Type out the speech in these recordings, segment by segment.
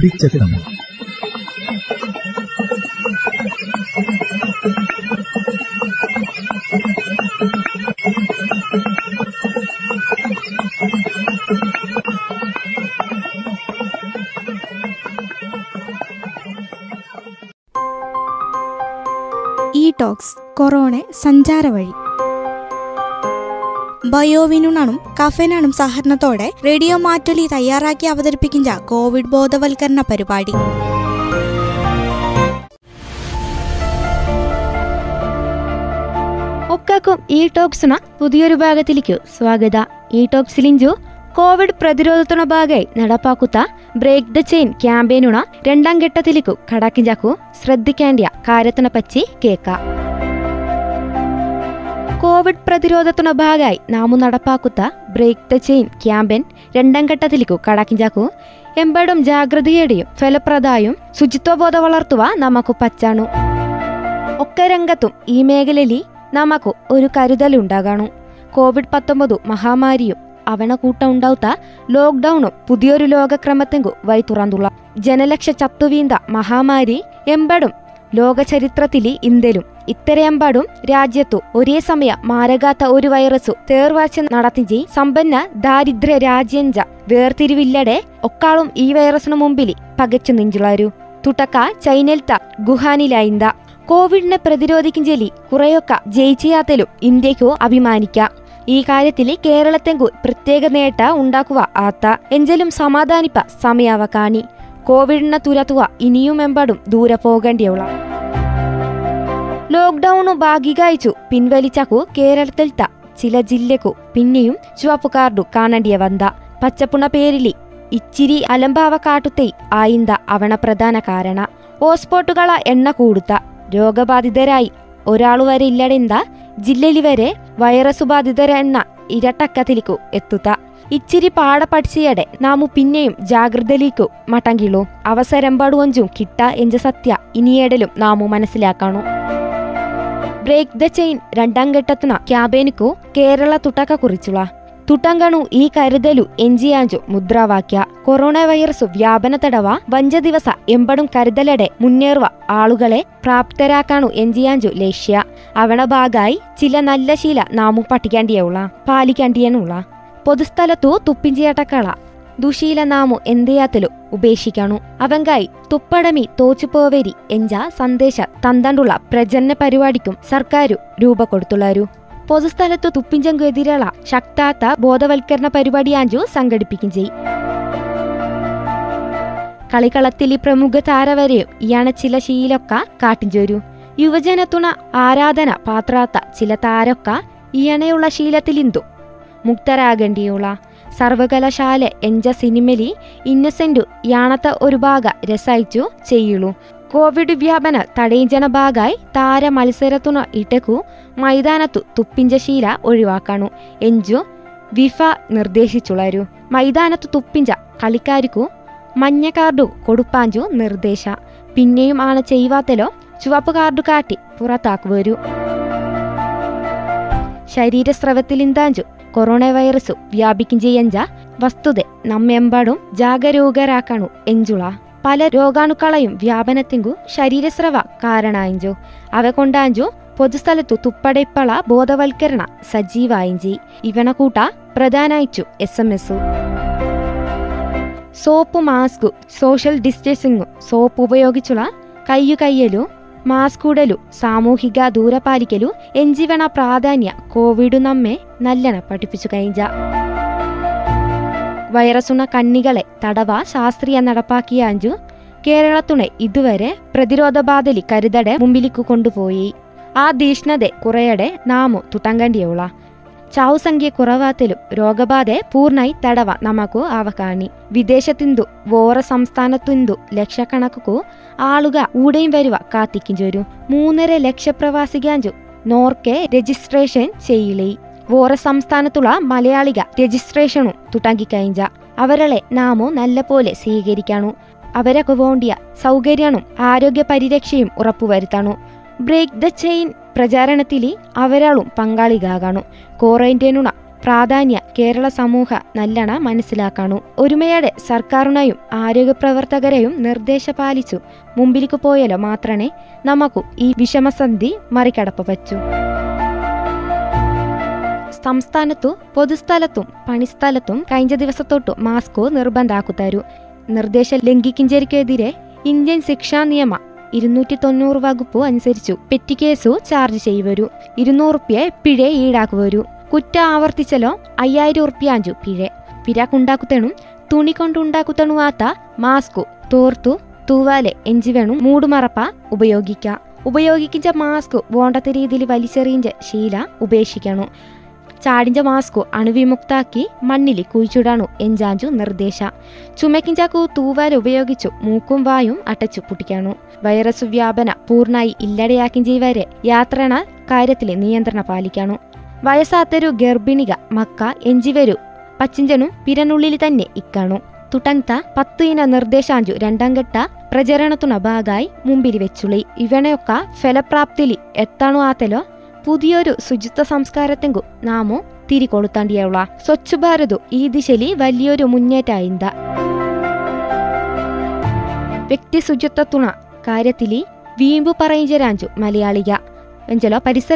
പിടിച്ചെത്തണം ഈ talks corona സഞ്ചാരവഴി. ബയോവിനുണും കഫനാണും സഹകരണത്തോടെ radio മാറ്റൊലി തയ്യാറാക്കി അവതരിപ്പിക്കുന്ന കോവിഡ് ബോധവൽക്കരണ പരിപാടി. ഒക്കാക്കും ഈ ടോക്സിന പുതിയൊരു ഭാഗത്തിലേക്ക് സ്വാഗത. ഈ ടോക്സിലിഞ്ചു കോവിഡ് പ്രതിരോധത്തിന ഭാഗമായി നടപ്പാക്കുന്ന ബ്രേക്ക് ദ ചെയിൻ ക്യാമ്പയിനുണ രണ്ടാം ഘട്ടത്തിലേക്കു കടക്കിഞ്ചാക്കു. ശ്രദ്ധിക്കേണ്ട കാര്യത്തിനെ പറ്റി കേൾക്കാം. കോവിഡ് പ്രതിരോധത്തിനു ഭാഗമായി നാമു നടപ്പാക്കുന്ന ബ്രേക്ക് ദ ചെയിൻ ക്യാമ്പയിൻ രണ്ടാം ഘട്ടത്തിലേക്കു കടക്കിഞ്ചാക്കു എമ്പടും ജാഗ്രതയുടെയും ഫലപ്രദായും ശുചിത്വബോധ വളർത്തുക നമുക്ക് പച്ചാണു. ഒക്കെ രംഗത്തും ഈ മേഖലയിൽ നമുക്ക് ഒരു കരുതലുണ്ടാകണു കോവിഡ് പത്തൊമ്പതു മഹാമാരിയും അവണ കൂട്ട ഉണ്ടാവുത്ത ലോക്ക്ഡൌണും പുതിയൊരു ലോകക്രമത്തെങ്കു വൈ തുറന്നുള്ള. ജനലക്ഷ ചത്തുവീന്ത മഹാമാരി എമ്പടും ലോക ചരിത്രത്തിൽ ഇന്ത്യയിലും ഇത്തരയമ്പാടും രാജ്യത്തു ഒരേ സമയം മാരകാത്ത ഒരു വൈറസു തേർവാഴ്ച നടത്തിഞ്ചി സമ്പന്ന ദാരിദ്ര്യ രാജ്യഞ്ച വേർതിരിവില്ലടെ ഒക്കാളും ഈ വൈറസിനു മുമ്പിൽ പകച്ചു നെഞ്ചുളാരു. തുട്ടക്ക ചൈനൽത്ത ഗുഹാനിലായിന്ത. കോവിഡിനെ പ്രതിരോധിക്കും ജലി കുറെയൊക്കെ ജയിച്ചയാത്തലും ഇന്ത്യക്കു അഭിമാനിക്കാം. ഈ കാര്യത്തിൽ കേരളത്തെങ്കു പ്രത്യേക നേട്ട ഉണ്ടാക്കുക ആത്ത. എഞ്ചലും സമാധാനിപ്പ സമയാവ കാണി കോവിഡിനെ തുരത്തുക ഇനിയുമെമ്പാടും ദൂരെ പോകേണ്ടിയുള്ള ലോക്ക്ഡൌണു പിൻവലിച്ചു കേരളത്തിൽ കേരളത്തിൽത്ത ചില ജില്ലക്കു പിന്നെയും ചുവപ്പ് കാർഡു കാണേണ്ടിയ വന്ത. പച്ചപ്പുണ പേരിലി ഇച്ചിരി അലംഭാവ കാട്ടുത്തെ ആയിന്ത അവണ പ്രധാന കാരണ. ഹോസ്പോട്ടുകള എണ്ണ കൂടുത്ത രോഗബാധിതരായി ഒരാളു വരെ ഇല്ലടെന്ത. ജില്ലയിൽ വരെ വൈറസ് ബാധിതര എണ്ണ ഇരട്ടക്കത്തിലേക്കു എത്തുത്ത. ഇച്ചിരി പാട പഠിച്ചയടെ. നാമു പിന്നെയും ജാഗ്രതയിലേക്കു മട്ടങ്കിളു അവസരം പടുവഞ്ചും കിട്ട എഞ്ച സത്യ. ഇനിയേടലും നാമു മനസ്സിലാക്കണു. ബ്രേക്ക് ദ ചെയിൻ രണ്ടാം ഘട്ടത്തിന ക്യാബേനിക്കു കേരള തുട്ടക്ക കുറിച്ചുള്ള. തുട്ടങ്കണു ഈ കരുതലു എഞ്ചിയാഞ്ചു മുദ്രാവാക്യ. കൊറോണ വൈറസ് വ്യാപന തടവ വഞ്ച ദിവസ എമ്പടും കരുതലടെ മുന്നേറുവ ആളുകളെ പ്രാപ്തരാക്കാണു എഞ്ചിയാഞ്ചു ലക്ഷ്യ. അവണ ഭാഗായി ചില നല്ല ശീല നാമു പഠിക്കേണ്ടിയുള്ള പാലിക്കേണ്ടിയനുള്ള പൊതുസ്ഥലത്തു തുപ്പിഞ്ചിയാട്ടക്കള. ദുശീല നാമു എന്തെയാത്തലു ഉപേക്ഷിക്കണു. അവങ്കായി തുപ്പടമി തോച്ചുപോവേരി എഞ്ച സന്ദേശ തന്തണ്ടുള്ള പ്രജന്ന പരിപാടിക്കും സർക്കാരു രൂപ കൊടുത്തുള്ളാരു. പൊതുസ്ഥലത്തു തുപ്പിഞ്ചങ്കു എതിരുള്ള ശക്താത്ത ബോധവൽക്കരണ പരിപാടി പരിപാടിയാഞ്ചു സംഘടിപ്പിക്കും ചെയ്യും കളിക്കളത്തിൽ പ്രമുഖ താരവരെയും ഇയാണ ചില ശീലൊക്ക കാട്ടിഞ്ചോരു. യുവജനത്തുണ ആരാധന പാത്രാത്ത ചില താരൊക്ക ഇയണയുള്ള ശീലത്തിലിന്തു മുക്തരാകേണ്ടിയുള്ള സർവകലാശാല എഞ്ച സിനിമലി ഇന്നസെന്റു യാണത്ത ഒരു ഭാഗ രസയിച്ചു ചെയ്യുള്ളൂ കോവിഡ് വ്യാപന തടയിഞ്ചന ഭാഗായി താര മത്സരത്തുണ ഇട്ടക്കു മൈതാനത്തു തുപ്പിഞ്ച ശീല ഒഴിവാക്കാണു. എഞ്ചു വിഫ നിർദ്ദേശിച്ചുള്ളരു മൈതാനത്തു തുപ്പിഞ്ച കളിക്കാർക്കു മഞ്ഞ കാർഡു കൊടുപ്പാഞ്ചു നിർദ്ദേശ. പിന്നെയും ആണ് ചെയ്യുവാത്തലോ ചുവപ്പ് കാർഡു കാട്ടി പുറത്താക്കുവരൂ. ശരീരസ്രവത്തിലിന്താഞ്ചു കൊറോണ വൈറസു വ്യാപിക്കും ചെയ്യഞ്ച വസ്തുത നമ്മെമ്പാടും ജാഗരൂകരാക്കണു എഞ്ചുള. പല രോഗാണുക്കളെയും വ്യാപനത്തിങ്കു ശരീരസ്രവ കാരണായിഞ്ചു. അവ കൊണ്ടാഞ്ചു പൊതുസ്ഥലത്തു തുപ്പടയിപ്പള ബോധവൽക്കരണ സജീവായിഞ്ചി. ഇവണ കൂട്ട പ്രധാനായിച്ചു S M S soap mask social distancing soap ഉപയോഗിച്ചുള്ള കയ്യു കയ്യലു മാസ്ക് ഉടലു സാമൂഹിക ദൂരപാലിക്കലു എഞ്ചിവണ പ്രാധാന്യ കോവിഡ് നമ്മെ നല്ലണ പഠിപ്പിച്ചു കഴിഞ്ഞ. വൈറസുണ കണ്ണികളെ തടവ ശാസ്ത്രീയ നടപ്പാക്കിയ അഞ്ചു കേരളത്തുണെ ഇതുവരെ പ്രതിരോധ ബാധലി കരുതടെ മുമ്പിലേക്ക് കൊണ്ടുപോയി. ആ തീഷ്ണതെ കുറയടെ നാമു തുട്ടങ്കണ്ടിയുള്ള ചാവുസംഖ്യ കുറവാത്തിലും രോഗബാധೆ പൂർണായി തടവ നമുക്ക് അവകാണി വിദേശത്തിന്തു വോറ സംസ്ഥാനത്തിന്തു ലക്ഷക്കണക്കു ആളുക ഊടെയും വരുവ കാത്തിക്കും ചോരു മൂന്നര ലക്ഷപ്രവാസികാഞ്ചു നോർക്കെ രജിസ്ട്രേഷൻ ചെയ്യിലേ വോറ സംസ്ഥാനത്തുള്ള മലയാളിക രജിസ്ട്രേഷനും തുടങ്ങിക്കഴിഞ്ഞ അവരളെ നാമോ നല്ല പോലെ സ്വീകരിക്കാണു. അവരൊക്കെ വേണ്ടിയ സൗകര്യവും ആരോഗ്യ പരിരക്ഷയും ഉറപ്പുവരുത്തണു. ബ്രേക്ക് ദ ചെയിൻ പ്രചാരണത്തിൽ അവരാളും പങ്കാളികാകണു ക്വാറന്റൈനുണ പ്രാധാന്യ കേരള സമൂഹ നല്ലണ മനസ്സിലാക്കാണു. ഒരുമയോടെ സർക്കാരിനെയും ആരോഗ്യ പ്രവർത്തകരെയും നിർദ്ദേശ പാലിച്ചു. മുമ്പിലേക്ക് പോയാലോ മാത്രമേ നമുക്ക് ഈ വിഷമസന്ധി മറികടപ്പ് പറ്റൂ. സംസ്ഥാനത്തു പൊതുസ്ഥലത്തും പണിസ്ഥലത്തും കഴിഞ്ഞ ദിവസത്തൊട്ടു മാസ്ക് നിർബന്ധാക്കുതരു നിർദ്ദേശം ലംഘിക്കിഞ്ചരിക്കെതിരെ ഇന്ത്യൻ ശിക്ഷാ നിയമ ഇരുന്നൂറ്റി തൊണ്ണൂറ് വകുപ്പ് അനുസരിച്ചു പെറ്റി കേസു ചാർജ് ചെയ്യുവരു ഇരുന്നൂറുപ്യ പിഴ ഈടാക്കുവരു. കുറ്റ ആവർത്തിച്ചലോ അയ്യായിരം ഉറുപ്യ അഞ്ചു പിഴ പിരാക്കുണ്ടാക്കുത്തണും തുണി കൊണ്ടുണ്ടാക്കുത്തണുവാത്ത മാസ്കു തോർത്തു തൂവാലെ എഞ്ചിവേണും മൂടുമറപ്പ ഉപയോഗിക്കാം. ഉപയോഗിക്കിച്ച മാസ്ക് വേണ്ടത്തെ രീതിയിൽ വലിച്ചെറിയിഞ്ച ശീല ഉപേക്ഷിക്കണം. ചാടിഞ്ച മാസ്കു അണുവിമുക്താക്കി മണ്ണിലി കുഴിച്ചിടാണു എഞ്ചാഞ്ചു നിർദ്ദേശ. ചുമക്കിഞ്ചാക്കു തൂവാൽ ഉപയോഗിച്ചു മൂക്കും വായും അടച്ചു പൊട്ടിക്കാണു. വൈറസ് വ്യാപന പൂർണായി ഇല്ലടയാക്കിഞ്ചി വരെ യാത്രണ കാര്യത്തിൽ നിയന്ത്രണ പാലിക്കാണു. വയസ്സാത്തൊരു ഗർഭിണിക മക്ക എഞ്ചിവരു പച്ചിഞ്ചനും പിരനുള്ളിൽ തന്നെ ഇക്കാണു. തുടങ്ങത്ത പത്ത് ഇന നിർദ്ദേശാഞ്ചു രണ്ടാം ഘട്ട പ്രചരണത്തുണ ഭാഗമായി മുമ്പിൽ വെച്ചുള്ളി ഇവണയൊക്കെ ഫലപ്രാപ്തിയിൽ എത്താണു ആത്തലോ പുതിയൊരു ശുചിത്വ സംസ്കാരത്തെങ്കു നാമു തിരികൊളുത്താണ്ടിയുള്ള സ്വച്ഛ് ഭാരതു ഈ ദിശയിൽ വലിയൊരു മുന്നേറ്റായിന്ത. വ്യക്തി ശുചിത്വത്തുണ കാര്യത്തിൽ വീമ്പു പറയിഞ്ചരാഞ്ചു മലയാളിക.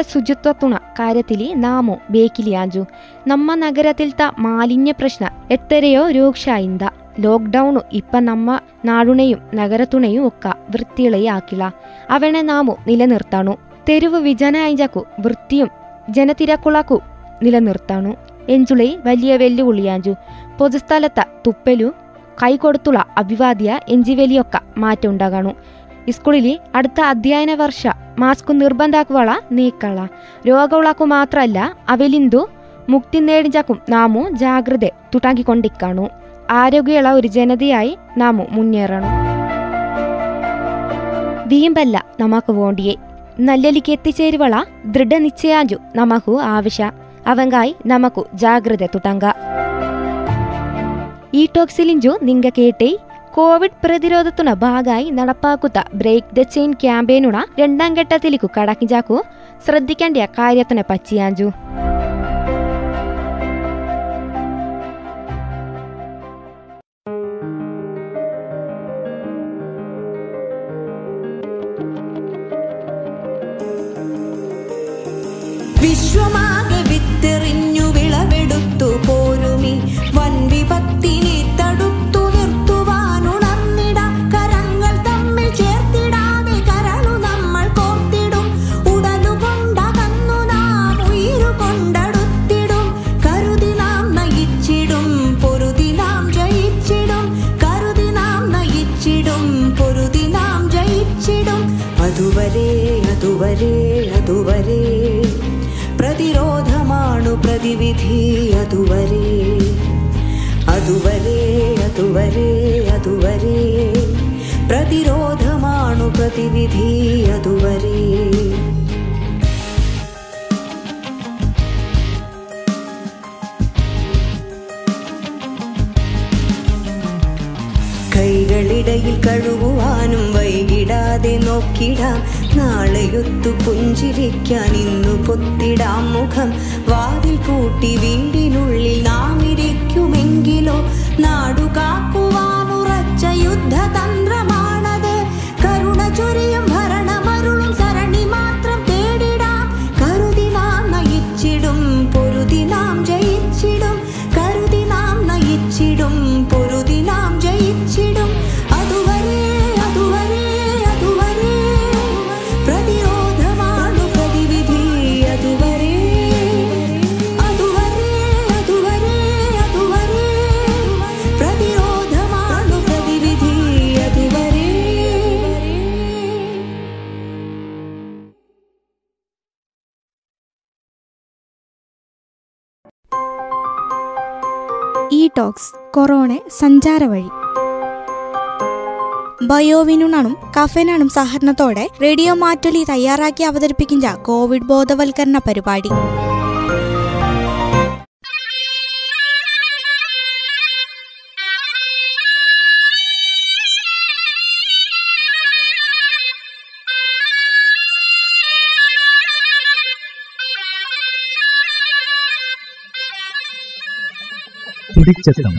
ശുചിത്വത്തുണ കാര്യത്തിൽ നാമോ ബേക്കിലിയാഞ്ചു. നമ്മ നഗരത്തിലത്തെ മാലിന്യ പ്രശ്ന എത്രയോ രൂക്ഷായിന്ത. ലോക്ക്ഡൌണു ഇപ്പൊ നമ്മ നാടുണയും നഗരത്തുണയും ഒക്കെ വൃത്തിയിളയാക്കില്ല അവനെ നാമോ നിലനിർത്താണു. തെരുവ് വിജനായിഞ്ചാക്കു വൃത്തിയും ജനതിരക്കുളാക്കു നിലനിർത്താണു. എഞ്ചുളി വലിയ വെല്ലുവിളിയാഞ്ചു. പൊതുസ്ഥലത്ത തുപ്പലു കൈകൊടുത്തുള്ള അഭിവാദ്യ എഞ്ചിവലിയൊക്കെ മാറ്റം ഉണ്ടാകണു സ്കൂളിൽ അടുത്ത അധ്യയന വർഷ മാസ്ക് നിർബന്ധാക്കുവള നീക്കള. രോഗവുളാക്കു മാത്രല്ല അവലിന്തു മുക്തി നേടിഞ്ചാക്കും നാമു ജാഗ്രത തുട്ടാക്കിക്കൊണ്ടിക്കാണു ആരോഗ്യമുള്ള ഒരു ജനതയായി നാമു മുന്നേറണം. വീമ്പല്ല നമുക്ക് വേണ്ടിയേ. നല്ലലിക്ക് എത്തിച്ചേരുവള ദൃഢനിശ്ചയാഞ്ചു നമഹു ആവശ്യ. അവങ്കായി നമുക്ക് ജാഗ്രത തുടങ്ങ ഈ ടോക്സിലിഞ്ചു നിങ്ക കേട്ടേ കോവിഡ് പ്രതിരോധത്തിന് ഭാഗമായി നടപ്പാക്കുന്ന ബ്രേക്ക് ദ ചെയിൻ ക്യാമ്പയിനുള്ള രണ്ടാം ഘട്ടത്തിലേക്കു കടക്കിഞ്ചാക്കു ശ്രദ്ധിക്കേണ്ട കാര്യത്തിനെ പറ്റിയാഞ്ചു 你说吗？പ്രതിരോധമാണു പ്രതിവിധി. അതുവരെ അതുവരെ അതുവരെ അതുവരെ. പ്രതിരോധമാണു പ്രതിവിധി. അതുവരെ. കൈകളിടയിൽ കഴുകുവാനും വൈകിടാതെ നോക്കിടാം. നാളെയൊത്തു പുഞ്ചിരിക്കാൻ ഇന്നു പൊത്തിടാം മുഖം. വാതിൽ പൂട്ടി വീടിനുള്ളിൽ നാം ഇരിക്കുമെങ്കിലോ നാടു കാക്കുവാനുറച്ച യുദ്ധതന്ത്രമാണത്. കരുണ ചൊരിയും ടോക്സ് കൊറോണ സഞ്ചാര വഴി ബയോവിനുണും കഫനാണും സഹകരണത്തോടെ റേഡിയോ മാറ്റൊലി തയ്യാറാക്കി അവതരിപ്പിക്കുന്ന കോവിഡ് ബോധവൽക്കരണ പരിപാടി തുടിച്ചെത്തം